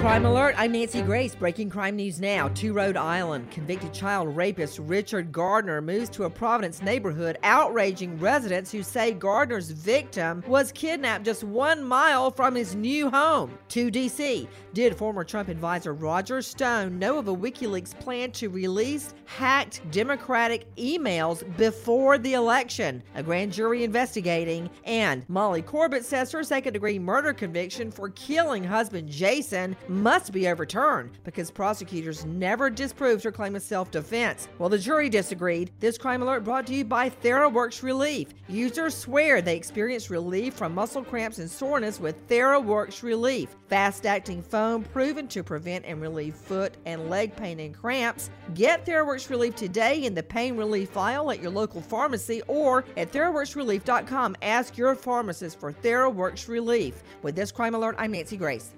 Crime Alert, I'm Nancy Grace. Breaking crime news now to Rhode Island. Convicted child rapist Richard Gardner moves to a Providence neighborhood, outraging residents who say Gardner's victim was kidnapped just one mile from his new home. To D.C., did former Trump advisor Roger Stone know of a WikiLeaks plan to release hacked Democratic emails before the election? A grand jury investigating. And Molly Corbett says her second degree murder conviction for killing husband Jason must be overturned because prosecutors never disproved her claim of self defense. Well, the jury disagreed. This crime alert brought to you by Theraworx Relief. Users swear they experience relief from muscle cramps and soreness with Theraworx Relief. Fast acting foam proven to prevent and relieve foot and leg pain and cramps. Get Theraworx Relief today in the pain relief file at your local pharmacy or at TheraworxRelief.com. Ask your pharmacist for Theraworx Relief. With this crime alert, I'm Nancy Grace.